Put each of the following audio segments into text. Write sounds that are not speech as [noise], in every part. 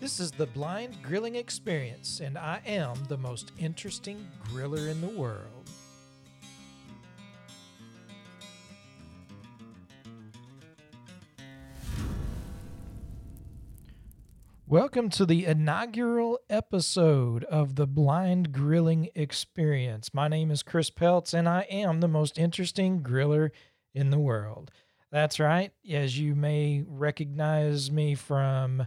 This is the Blind Grilling Experience, and I am the most interesting griller in the world. Welcome to the inaugural episode of the Blind Grilling Experience. My name is Chris Peltz, and I am the most interesting griller in the world. That's right, as you may recognize me from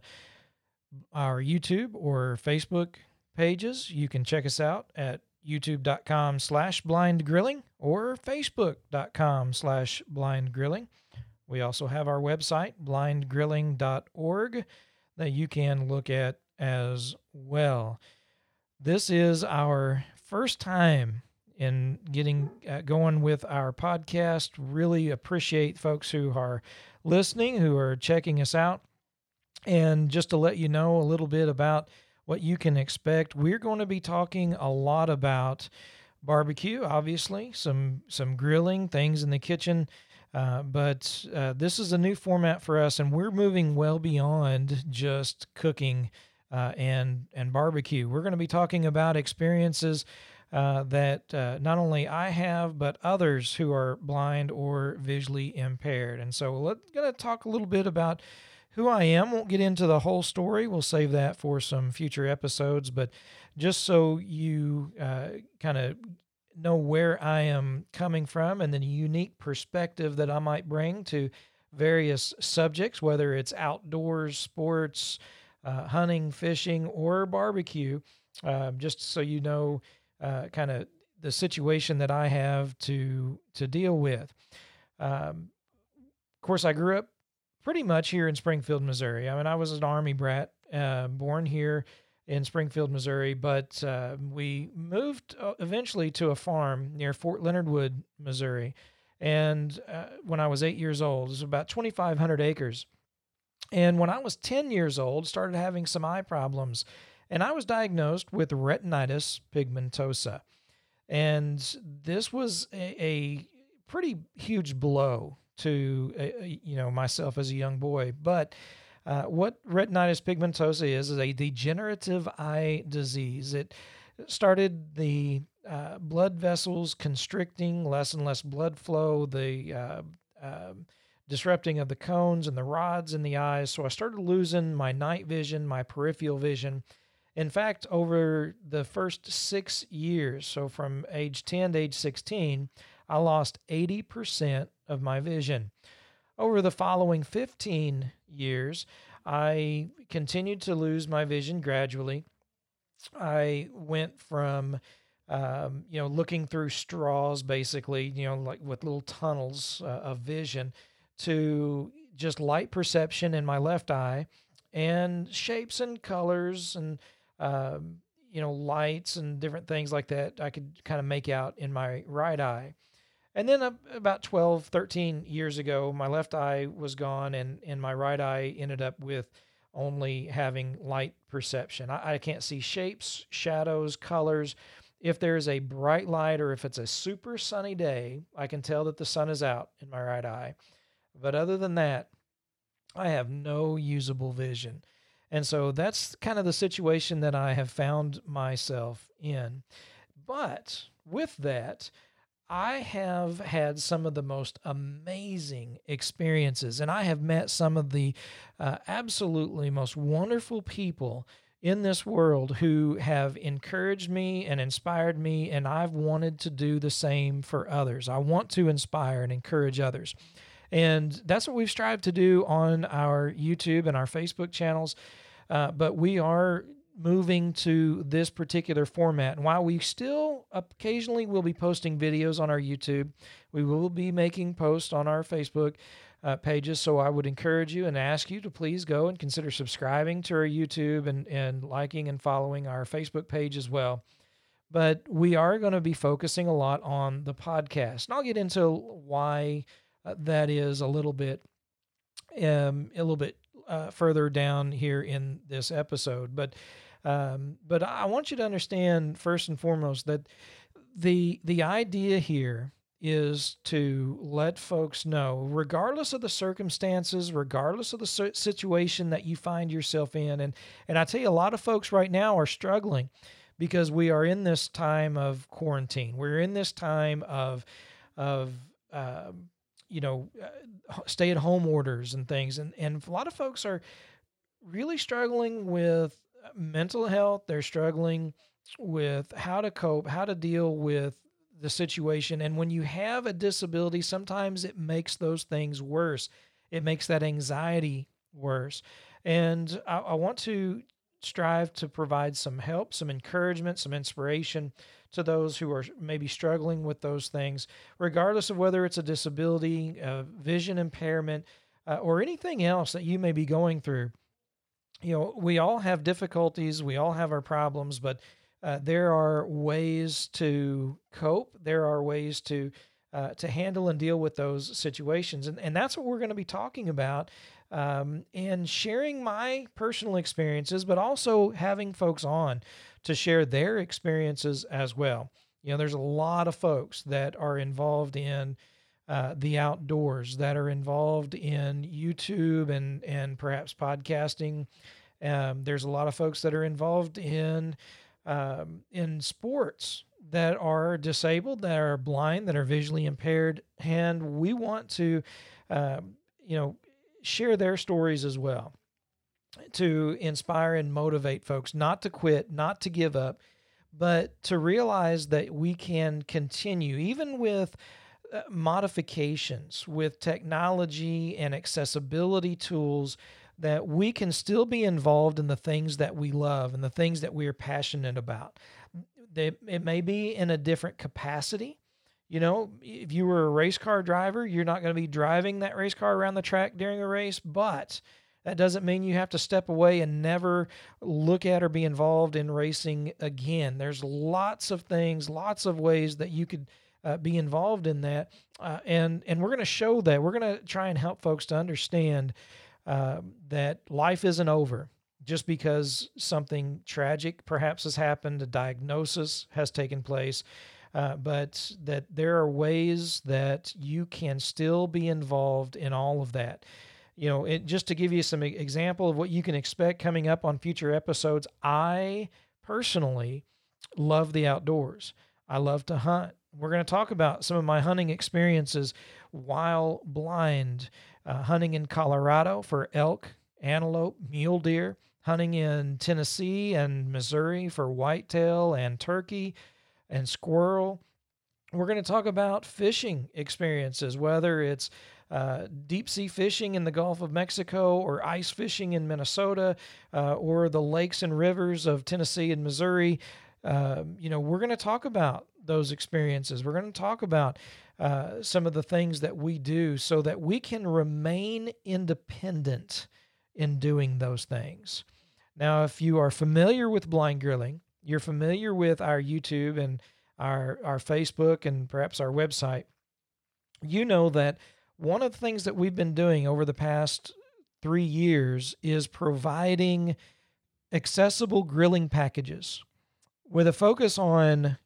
our YouTube or Facebook pages. You can check us out at youtube.com slash blind grilling or facebook.com slash blind grilling. We also have our website, blindgrilling.org that you can look at as well. This is our first time in getting uh, going with our podcast. Really appreciate folks who are listening, who are checking us out. And just to let you know a little bit about what you can expect, we're going to be talking a lot about barbecue, obviously, some some grilling, things in the kitchen uh, but uh, this is a new format for us, and we're moving well beyond just cooking uh, and and barbecue. We're going to be talking about experiences uh, that uh, not only I have, but others who are blind or visually impaired. And so we're going to talk a little bit about who I am. Won't get into the whole story. We'll save that for some future episodes. But just so you kind of know where I am coming from and the unique perspective that I might bring to various subjects, whether it's outdoors, sports, uh, hunting, fishing, or barbecue, uh, just so you know uh, kind of the situation that I have to to deal with. Um, of course, I grew up pretty much here in Springfield, Missouri. I mean, I was an Army brat, uh, born here in Springfield, Missouri, but uh, we moved uh, eventually to a farm near Fort Leonard Wood, Missouri. And uh, when I was eight years old, it was about 2,500 acres. And when I was 10 years old, started having some eye problems. And I was diagnosed with retinitis pigmentosa. And this was a, a pretty huge blow to, uh, you know, myself as a young boy. But uh, what retinitis pigmentosa is is a degenerative eye disease. It started the uh, blood vessels constricting, less and less blood flow, the uh, um, disrupting of the cones and the rods in the eyes. So I started losing my night vision, my peripheral vision. In fact, over the first six years, so from age 10 to age 16, I lost 80% of my vision. Over the following 15 years, I continued to lose my vision gradually. I went from, um, you know, looking through straws, basically, you know, like with little tunnels uh, of vision, to just light perception in my left eye and shapes and colors and, um, you know, lights and different things like that I could kind of make out in my right eye. And then about 12, 13 years ago, my left eye was gone, and, and my right eye ended up with only having light perception. I, I can't see shapes, shadows, colors. If there's a bright light or if it's a super sunny day, I can tell that the sun is out in my right eye. But other than that, I have no usable vision. And so that's kind of the situation that I have found myself in. But with that, I have had some of the most amazing experiences, and I have met some of the uh, absolutely most wonderful people in this world who have encouraged me and inspired me, and I've wanted to do the same for others. I want to inspire and encourage others. And that's what we've strived to do on our YouTube and our Facebook channels. Uh, but we are moving to this particular format. And while we still occasionally will be posting videos on our YouTube, we will be making posts on our Facebook uh, pages. So I would encourage you and ask you to please go and consider subscribing to our YouTube and, and liking and following our Facebook page as well. But we are going to be focusing a lot on the podcast. And I'll get into why uh, that is a little bit um, a little bit uh, further down here in this episode. But um, but I want you to understand first and foremost that the the idea here is to let folks know, regardless of the circumstances, regardless of the situation that you find yourself in. And, and I tell you, a lot of folks right now are struggling because we are in this time of quarantine. We're in this time of, of, uh, you know, uh, stay at home orders and things. And, and a lot of folks are really struggling with mental health. They're struggling with how to cope, how to deal with the situation. And when you have a disability, sometimes it makes those things worse. It makes that anxiety worse. And I, I want to strive to provide some help, some encouragement, some inspiration to those who are maybe struggling with those things, regardless of whether it's a disability, a vision impairment, uh, or anything else that you may be going through. You know, we all have difficulties, we all have our problems, but uh, there are ways to cope. There are ways to uh, to handle and deal with those situations, and and that's what we're going to be talking about, um, and sharing my personal experiences, but also having folks on to share their experiences as well. You know, there's a lot of folks that are involved in uh, the outdoors, that are involved in YouTube and and perhaps podcasting. Um, there's a lot of folks that are involved in um, in sports that are disabled, that are blind, that are visually impaired, and we want to, um, you know, share their stories as well to inspire and motivate folks not to quit, not to give up, but to realize that we can continue even with uh, modifications with technology and accessibility tools that we can still be involved in the things that we love and the things that we are passionate about. it may be in a different capacity. You know, if you were a race car driver, you're not going to be driving that race car around the track during a race, but that doesn't mean you have to step away and never look at or be involved in racing again. There's lots of things, lots of ways that you could uh, be involved in that, uh, and and we're going to show that. We're going to try and help folks to understand uh, that life isn't over just because something tragic perhaps has happened, a diagnosis has taken place, uh, but that there are ways that you can still be involved in all of that. You know, it, just to give you some example of what you can expect coming up on future episodes, I personally love the outdoors. I love to hunt. We're going to talk about some of my hunting experiences while blind uh, hunting in Colorado for elk, antelope, mule deer, hunting in Tennessee and Missouri for whitetail and turkey and squirrel. We're going to talk about fishing experiences, whether it's uh, deep sea fishing in the Gulf of Mexico or ice fishing in Minnesota uh, or the lakes and rivers of Tennessee and Missouri. Uh, you know, we're going to talk about those experiences. We're going to talk about uh, some of the things that we do so that we can remain independent in doing those things. Now, if you are familiar with blind grilling, you're familiar with our YouTube and our, our Facebook and perhaps our website, you know that one of the things that we've been doing over the past three years is providing accessible grilling packages with a focus on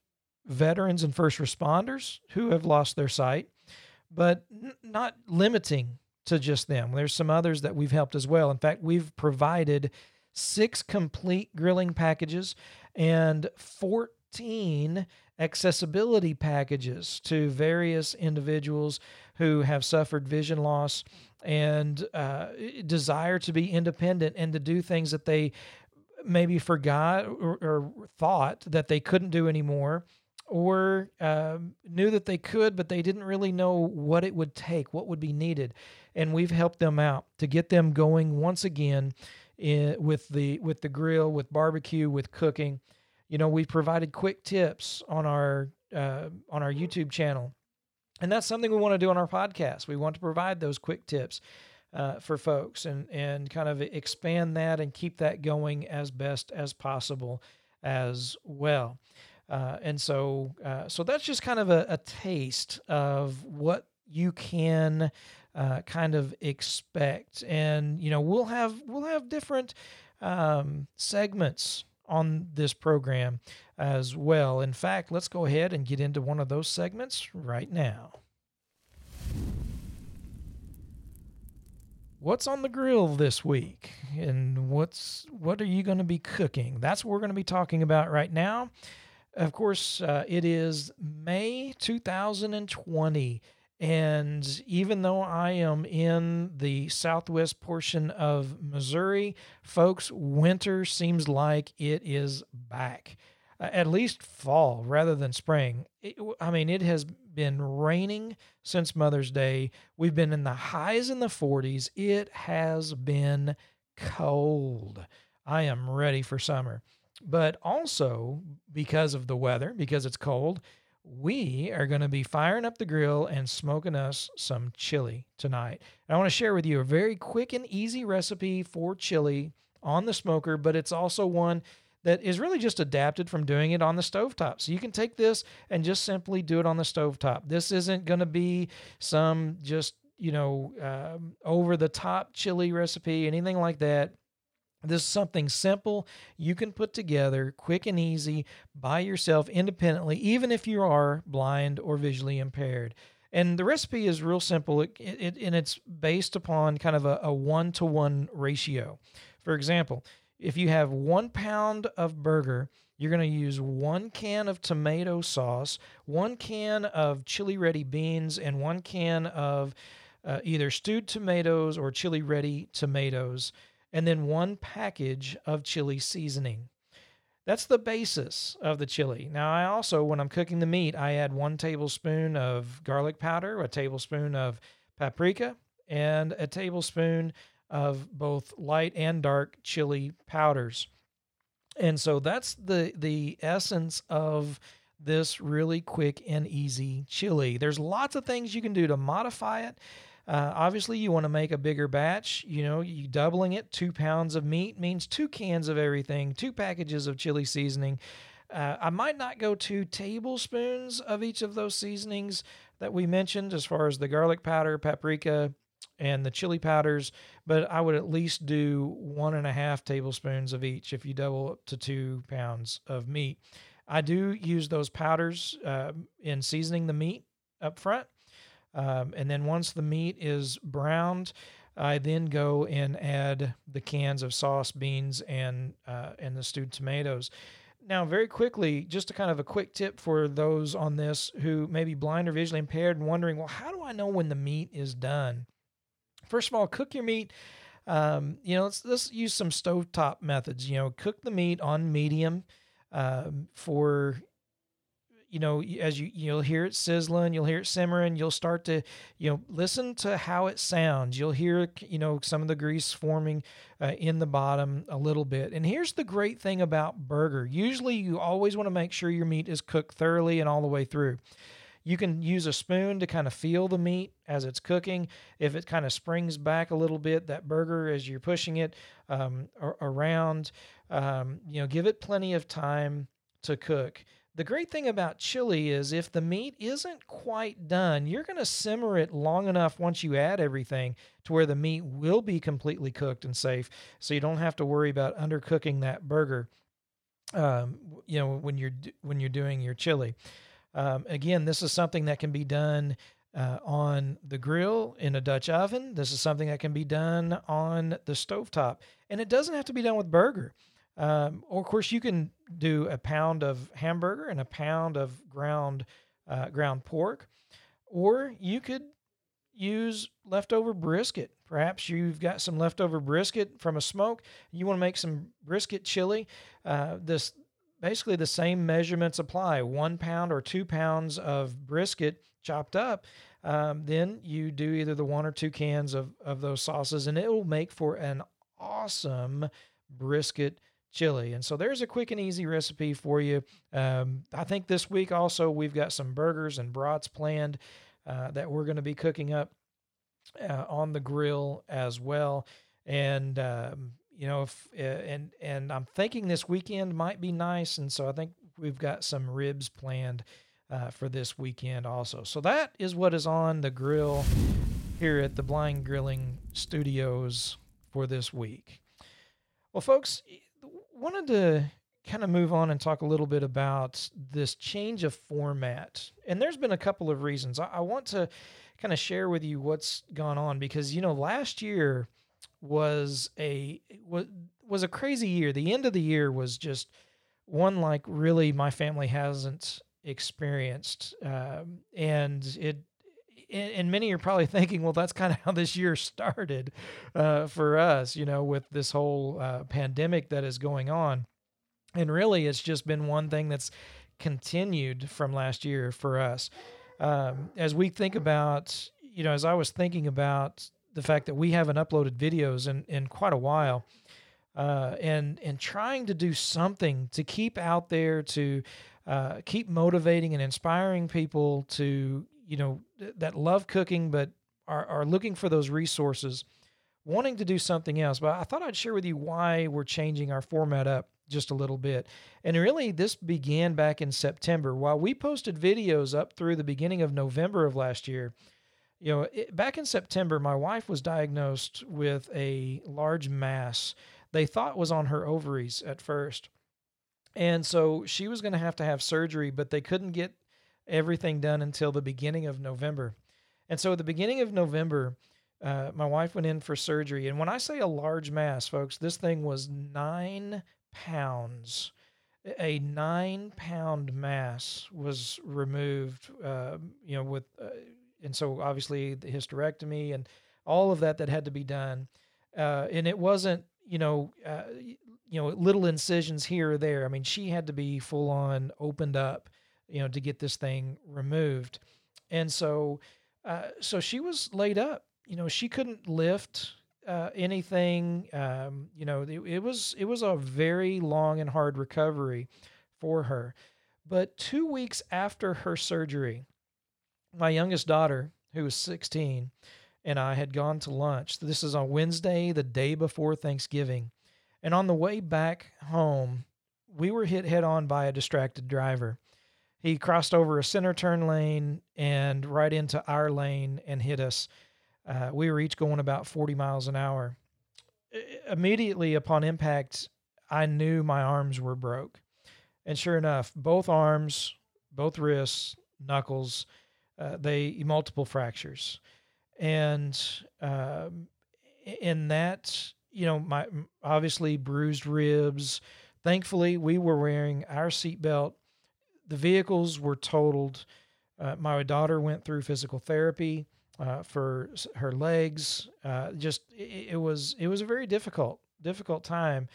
veterans and first responders who have lost their sight, but n- not limiting to just them. There's some others that we've helped as well. In fact, we've provided six complete grilling packages and 14 accessibility packages to various individuals who have suffered vision loss and uh, desire to be independent and to do things that they maybe forgot or, or thought that they couldn't do anymore or uh, knew that they could, but they didn't really know what it would take, what would be needed, and we've helped them out to get them going once again in, with the with the grill, with barbecue, with cooking. You know, we've provided quick tips on our uh, on our YouTube channel, and that's something we want to do on our podcast. We want to provide those quick tips. Uh, for folks and and kind of expand that and keep that going as best as possible as well. Uh, and so, uh, so that's just kind of a, a taste of what you can uh, kind of expect. And you know, we'll have we'll have different um, segments on this program as well. In fact, let's go ahead and get into one of those segments right now. What's on the grill this week and what's what are you going to be cooking? That's what we're going to be talking about right now. Of course, uh, it is May 2020 and even though I am in the southwest portion of Missouri, folks, winter seems like it is back. Uh, at least fall rather than spring. It, I mean, it has been raining since Mother's Day. We've been in the highs in the 40s. It has been cold. I am ready for summer. But also, because of the weather, because it's cold, we are going to be firing up the grill and smoking us some chili tonight. And I want to share with you a very quick and easy recipe for chili on the smoker, but it's also one that is really just adapted from doing it on the stovetop. So you can take this and just simply do it on the stovetop. This isn't going to be some just, you know, um, over the top chili recipe, anything like that. This is something simple you can put together quick and easy by yourself independently, even if you are blind or visually impaired. And the recipe is real simple, it, it, and it's based upon kind of a one to one ratio. For example, if you have one pound of burger, you're going to use one can of tomato sauce, one can of chili ready beans, and one can of uh, either stewed tomatoes or chili ready tomatoes and then one package of chili seasoning. That's the basis of the chili. Now, I also, when I'm cooking the meat, I add one tablespoon of garlic powder, a tablespoon of paprika, and a tablespoon of both light and dark chili powders. And so that's the the essence of this really quick and easy chili. There's lots of things you can do to modify it. Uh, obviously, you want to make a bigger batch. You know, you doubling it, two pounds of meat means two cans of everything, two packages of chili seasoning. Uh, I might not go two tablespoons of each of those seasonings that we mentioned, as far as the garlic powder, paprika, and the chili powders, but I would at least do one and a half tablespoons of each if you double up to two pounds of meat. I do use those powders uh, in seasoning the meat up front. Um, and then once the meat is browned, I then go and add the cans of sauce, beans, and uh, and the stewed tomatoes. Now, very quickly, just a kind of a quick tip for those on this who may be blind or visually impaired and wondering, well, how do I know when the meat is done? First of all, cook your meat. Um, you know, let's let's use some stovetop methods. You know, cook the meat on medium um, for you know, as you you'll hear it sizzling, you'll hear it simmering, you'll start to, you know, listen to how it sounds. You'll hear, you know, some of the grease forming uh, in the bottom a little bit. And here's the great thing about burger. Usually, you always want to make sure your meat is cooked thoroughly and all the way through. You can use a spoon to kind of feel the meat as it's cooking. If it kind of springs back a little bit, that burger as you're pushing it um, around, um, you know, give it plenty of time to cook. The great thing about chili is if the meat isn't quite done, you're going to simmer it long enough once you add everything to where the meat will be completely cooked and safe. So you don't have to worry about undercooking that burger. Um, you know when you're when you're doing your chili. Um, again, this is something that can be done uh, on the grill in a Dutch oven. This is something that can be done on the stovetop, and it doesn't have to be done with burger. Um, or of course, you can do a pound of hamburger and a pound of ground uh, ground pork, or you could use leftover brisket. Perhaps you've got some leftover brisket from a smoke. You want to make some brisket chili. Uh, this basically the same measurements apply. One pound or two pounds of brisket chopped up. Um, then you do either the one or two cans of, of those sauces, and it will make for an awesome brisket chili. And so there's a quick and easy recipe for you. Um, I think this week also we've got some burgers and brats planned uh, that we're going to be cooking up uh, on the grill as well. And um, you know, if uh, and and I'm thinking this weekend might be nice, and so I think we've got some ribs planned uh, for this weekend also. So that is what is on the grill here at the Blind Grilling Studios for this week. Well, folks, wanted to kind of move on and talk a little bit about this change of format. And there's been a couple of reasons. I, I want to kind of share with you what's gone on because you know last year was a was was a crazy year. The end of the year was just one like really my family hasn't experienced, um, and it. And many are probably [laughs] thinking, well, that's kind of how this year started uh, for us, you know, with this whole uh, pandemic that is going on. And really, it's just been one thing that's continued from last year for us. Um, as we think about, you know, as I was thinking about the fact that we haven't uploaded videos in, in quite a while, uh, and and trying to do something to keep out there to uh, keep motivating and inspiring people to you know that love cooking but are, are looking for those resources wanting to do something else. But i thought i'd share with you why we're changing our format up just a little bit. And really this began back in september. While we posted videos up through the beginning of november of last year you know it, back in september my wife was diagnosed with a large mass they thought was on her ovaries at first. And so she was going to have to have surgery, but they couldn't get everything done until the beginning of November. And so at the beginning of November, uh, my wife went in for surgery. And when I say a large mass, folks, this thing was nine pounds. A nine pound mass was removed, uh, you know, with, uh, and so obviously the hysterectomy and all of that that had to be done. Uh, and it wasn't you know, uh, you know, little incisions here or there. I mean, she had to be full on opened up, you know, to get this thing removed, and so, uh, so she was laid up. You know, she couldn't lift uh, anything. Um, you know, it, it was it was a very long and hard recovery for her. But two weeks after her surgery, my youngest daughter, who was 16, and I had gone to lunch. This is on Wednesday, the day before Thanksgiving. And on the way back home, we were hit head on by a distracted driver. He crossed over a center turn lane and right into our lane and hit us. Uh, we were each going about 40 miles an hour. Immediately upon impact, I knew my arms were broke. And sure enough, both arms, both wrists, knuckles, uh, they multiple fractures and um, in that, you know, my obviously bruised ribs. Thankfully, we were wearing our seatbelt. The vehicles were totaled. Uh, my daughter went through physical therapy uh, for her legs. Uh, just it, it, was it was a very difficult difficult time.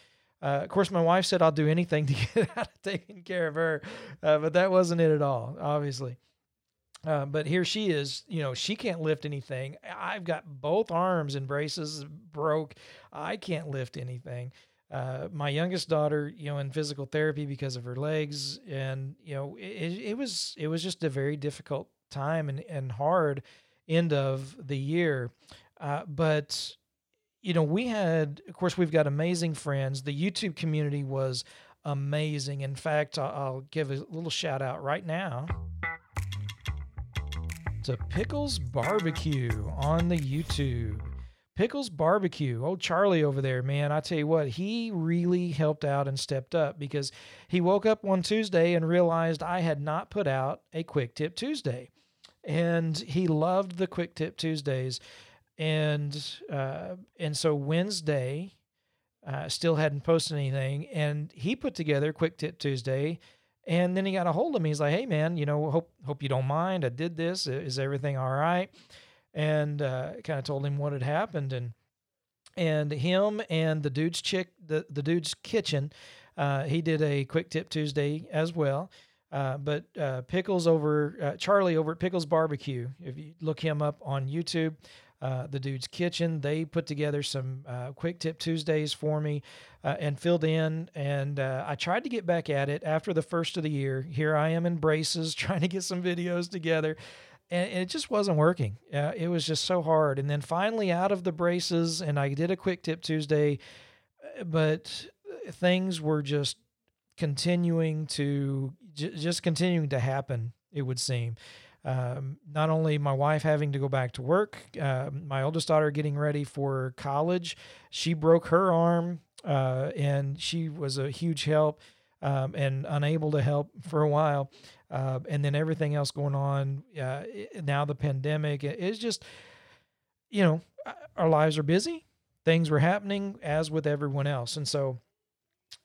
Uh, of course, my wife said I'll do anything to [laughs] get out of taking care of her, uh, but that wasn't it at all. Obviously, uh, but here she is, you know, she can't lift anything. I've got both arms and braces broke. I can't lift anything. Uh, my youngest daughter, you know, in physical therapy because of her legs, and you know, it, it was it was just a very difficult time and and hard end of the year. Uh, but you know, we had, of course, we've got amazing friends. The YouTube community was amazing. In fact, I'll, I'll give a little shout out right now to Pickles Barbecue on the YouTube. Pickles Barbecue. Oh, Charlie over there, man. I tell you what, he really helped out and stepped up because he woke up one Tuesday and realized I had not put out a Quick Tip Tuesday. And he loved the Quick Tip Tuesdays. And uh, and so Wednesday, uh, still hadn't posted anything. And he put together Quick Tip Tuesday and then he got a hold of me. He's like, "Hey, man, you know, hope hope you don't mind. I did this. Is everything all right?" And uh, kind of told him what had happened, and and him and the dude's chick, the the dude's kitchen. Uh, he did a quick tip Tuesday as well. Uh, but uh, Pickles over uh, Charlie over at Pickles Barbecue. If you look him up on YouTube, uh, the dude's kitchen. They put together some quick tip Tuesdays for me and filled in. And I tried to get back at it after the first of the year. Here I am in braces [laughs] trying to get some videos together. And it just wasn't working. Uh, it was just so hard. And then finally, out of the braces, and I did a quick tip Tuesday, but things were just continuing to j- just continuing to happen. It would seem um, not only my wife having to go back to work, uh, my oldest daughter getting ready for college. She broke her arm, uh, and she was a huge help. Um, and unable to help for a while. Uh, and then everything else going on. Uh, now the pandemic is just, you know, our lives are busy. Things were happening as with everyone else, and so,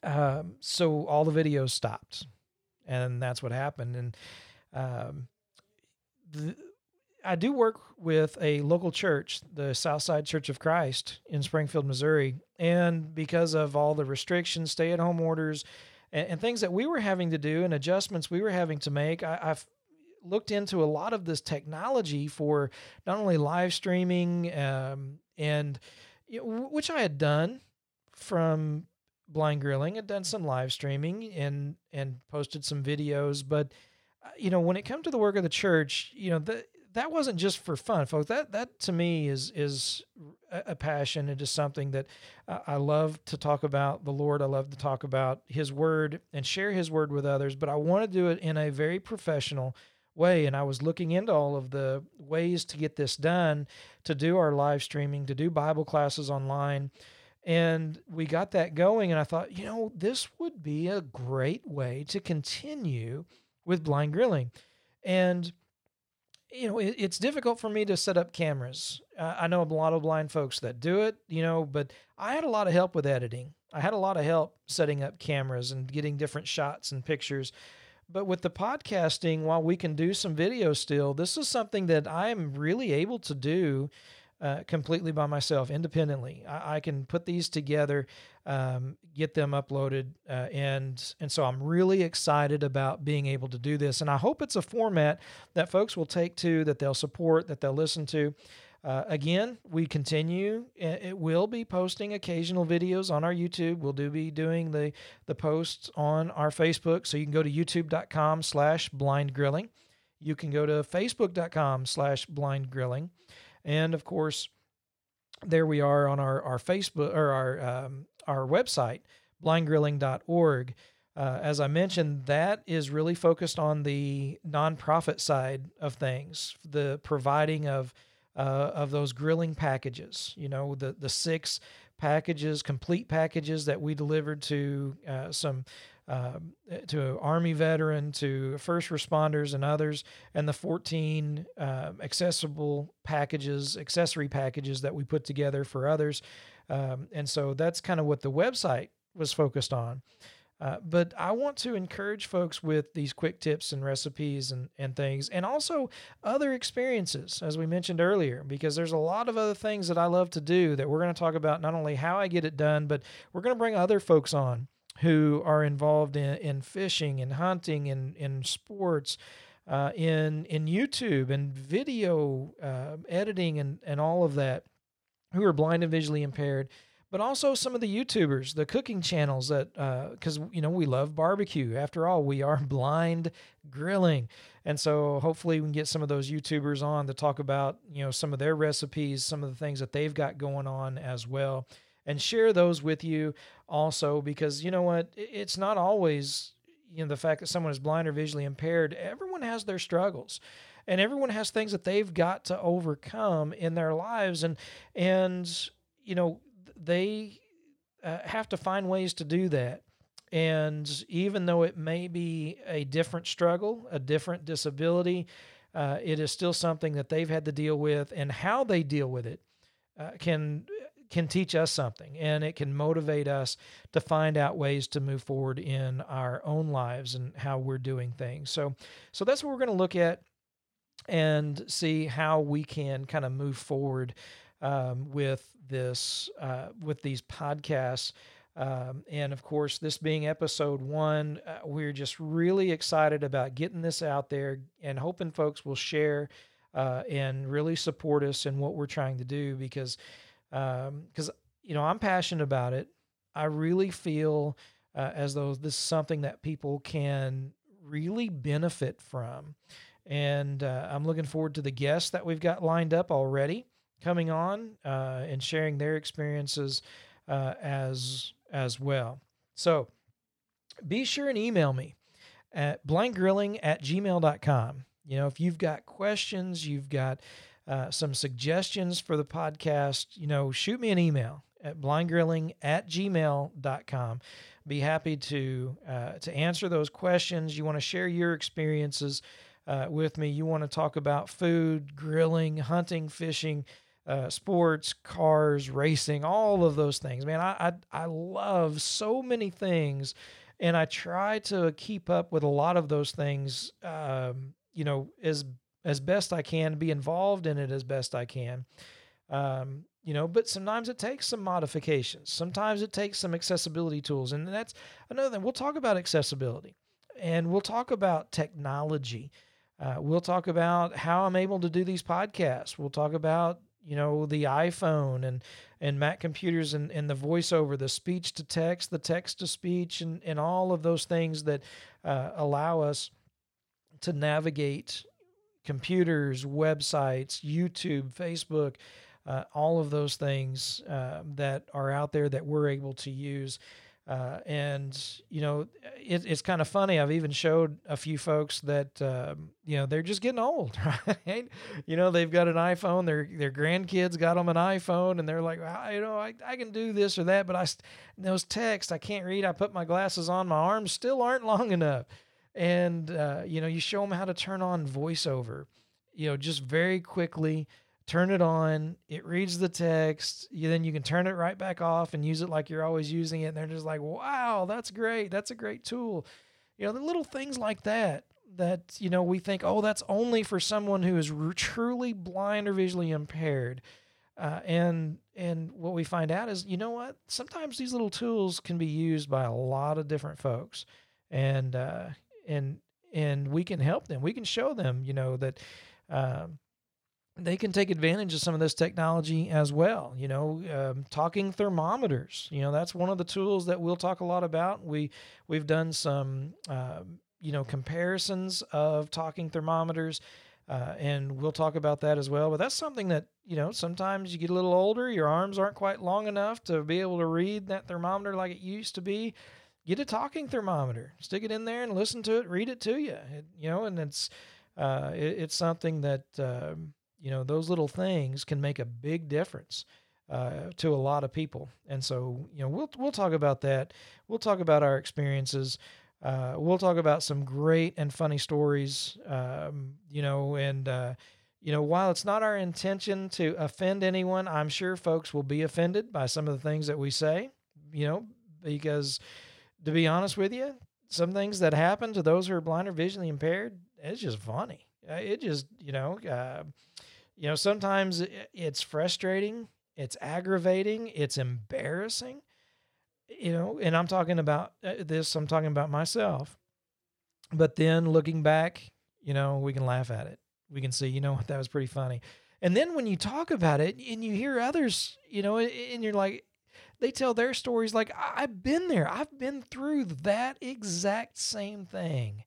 um, so all the videos stopped, and that's what happened. And um, the, I do work with a local church, the Southside Church of Christ in Springfield, Missouri, and because of all the restrictions, stay-at-home orders, and, and, things that we were having to do and adjustments we were having to make, I, I've looked into a lot of this technology for not only live streaming um, and you know, which I had done from blind grilling, had done some live streaming and and posted some videos, but uh, you know when it comes to the work of the church, you know the that wasn't just for fun, folks. That that to me is is a passion. It is something that I love to talk about the Lord. I love to talk about His Word and share His Word with others. But I want to do it in a very professional way. And I was looking into all of the ways to get this done, to do our live streaming, to do Bible classes online. And we got that going. And I thought, you know, this would be a great way to continue with blind grilling. And you know, it, it's difficult for me to set up cameras. Uh, I know a lot of blind folks that do it, you know, but I had a lot of help with editing. I had a lot of help setting up cameras and getting different shots and pictures. But with the podcasting, while we can do some video still, this is something that I'm really able to do uh, completely by myself, independently. I, I can put these together, um, get them uploaded, uh, and and so I'm really excited about being able to do this. And I hope it's a format that folks will take to, that they'll support, that they'll listen to. Uh, again, we continue. It will be posting occasional videos on our YouTube. We'll do be doing the the posts on our Facebook. So you can go to youtube.com slash blind grilling. You can go to facebook.com slash blind grilling. And of course, there we are on our, our Facebook or our, um, our website, blindgrilling.org. Uh, as I mentioned, that is really focused on the nonprofit side of things, the providing of uh, of those grilling packages. You know, the the six packages, complete packages that we delivered to uh, some um, to Army veteran, to first responders and others, and the 14 uh, accessible packages, accessory packages that we put together for others. Um, and so that's kind of what the website was focused on. Uh, but I want to encourage folks with these quick tips and recipes and, and things, and also other experiences, as we mentioned earlier, because there's a lot of other things that I love to do that we're going to talk about not only how I get it done, but we're going to bring other folks on who are involved in, in fishing and hunting and in sports, uh, in in YouTube and video uh, editing and, and all of that, who are blind and visually impaired, but also some of the YouTubers, the cooking channels that because uh, you know we love barbecue. After all, we are [laughs] blind grilling, and so hopefully we can get some of those YouTubers on to talk about you know some of their recipes, some of the things that they've got going on as well and share those with you also because you know what? It's not always you know the fact that someone is blind or visually impaired. Everyone has their struggles and everyone has things that they've got to overcome in their lives and and you know they uh, have to find ways to do that. And even though it may be a different struggle a different disability uh, it is still something that they've had to deal with and how they deal with it uh, can can teach us something and it can motivate us to find out ways to move forward in our own lives and how we're doing things. So so that's what we're going to look at and see how we can kind of move forward um, with this uh, with these podcasts. Um, and of course, this being episode one, uh, we're just really excited about getting this out there and hoping folks will share uh, and really support us in what we're trying to do because because um, you know I'm passionate about it. I really feel uh, as though this is something that people can really benefit from, and uh, I'm looking forward to the guests that we've got lined up already coming on uh, and sharing their experiences uh, as as well. So be sure and email me at blindgrilling at gmail.com. You know, if you've got questions, you've got uh, some suggestions for the podcast, you know, shoot me an email at blindgrilling at gmail.com. Be happy to uh, to answer those questions. You want to share your experiences uh, with me. You want to talk about food, grilling, hunting, fishing, uh, sports, cars, racing, all of those things. Man, I, I I love so many things, and I try to keep up with a lot of those things. Um, you know, as as best I can, be involved in it as best I can. Um, you know, but sometimes it takes some modifications. Sometimes it takes some accessibility tools. And that's another thing. We'll talk about accessibility and we'll talk about technology. Uh, we'll talk about how I'm able to do these podcasts. We'll talk about, you know, the iPhone and, and Mac computers and, and the voiceover, the speech to text, the text to speech, and, and all of those things that uh, allow us to navigate computers, websites, YouTube, Facebook, uh, all of those things uh, that are out there that we're able to use. Uh, and you know, it, it's kind of funny. I've even showed a few folks that um, you know they're just getting old, [laughs] right? you know, they've got an iPhone. Their their grandkids got them an iPhone, and they're like, well, you know, I, I can do this or that, but I those texts I can't read. I put my glasses on, my arms still aren't long enough. And uh, you know, you show them how to turn on VoiceOver, you know, just very quickly turn it on, it reads the text, you, then you can turn it right back off and use it like you're always using it. And they're just like, wow, that's great. That's a great tool. You know, the little things like that, that, you know, we think, oh, that's only for someone who is truly blind or visually impaired. Uh, and and what we find out is, you know what? Sometimes these little tools can be used by a lot of different folks, and uh, and and we can help them. We can show them, you know, that um, they can take advantage of some of this technology as well. You know, um, talking thermometers. You know, that's one of the tools that we'll talk a lot about. We we've done some uh, you know comparisons of talking thermometers. Uh, and we'll talk about that as well. But that's something that, you know, sometimes you get a little older, your arms aren't quite long enough to be able to read that thermometer like it used to be. Get a talking thermometer, stick it in there and listen to it, read it to you. It, you know, and it's, uh, it, it's something that, um, you know those little things can make a big difference uh, to a lot of people. And so you know we'll we'll talk about that. We'll talk about our experiences. Uh, we'll talk about some great and funny stories um, you know and uh, you know while it's not our intention to offend anyone i'm sure folks will be offended by some of the things that we say you know because to be honest with you some things that happen to those who are blind or visually impaired it's just funny uh, it just you know uh, you know, sometimes it's frustrating, it's aggravating, it's embarrassing. You know, and I'm talking about uh, this, I'm talking about myself. But then looking back, you know, we can laugh at it. We can see, you know what, [laughs] that was pretty funny. And then when you talk about it and you hear others, you know, and you're like, they tell their stories like, I've been there. I've been through that exact same thing.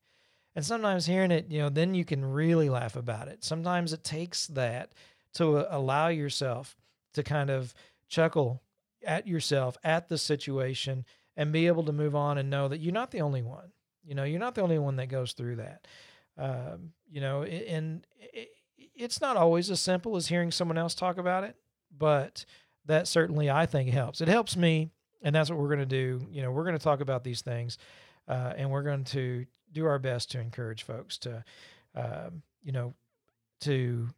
And sometimes hearing it, you know, then you can really laugh about it. Sometimes it takes that to uh, allow yourself to kind of chuckle at yourself, at the situation, and be able to move on and know that you're not the only one. You know, you're not the only one that goes through that. Um, you know, and it's not always as simple as hearing someone else talk about it, but that certainly I think helps. It helps me, and that's what we're going to do. You know, we're going to talk about these things, uh, and we're going to do our best to encourage folks to, um, you know, to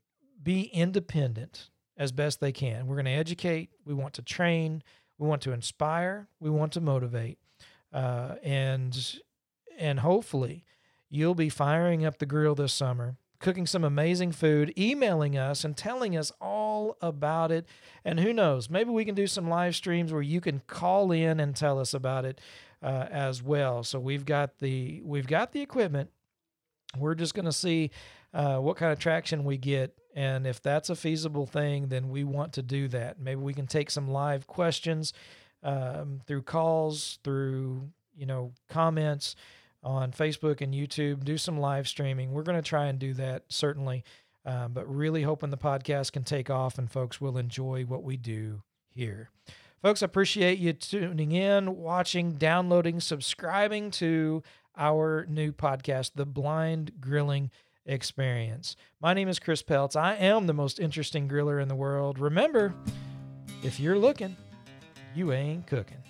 be independent as best they can. We're going to educate. We want to train. We want to inspire. We want to motivate, uh, and and hopefully you'll be firing up the grill this summer cooking some amazing food, emailing us and telling us all about it. And who knows, maybe we can do some live streams where you can call in and tell us about it uh, as well. So we've got the we've got the equipment. We're just going to see uh, what kind of traction we get, and if that's a feasible thing, then we want to do that. Maybe we can take some live questions um, through calls, through you know comments on Facebook and YouTube. Do some live streaming. We're going to try and do that certainly. Um, but really hoping the podcast can take off and folks will enjoy what we do here. Folks, I appreciate you tuning in, watching, downloading, subscribing to our new podcast, The Blind Grilling Experience. My name is Chris Peltz. I am the most interesting griller in the world. Remember, if you're looking, you ain't cooking.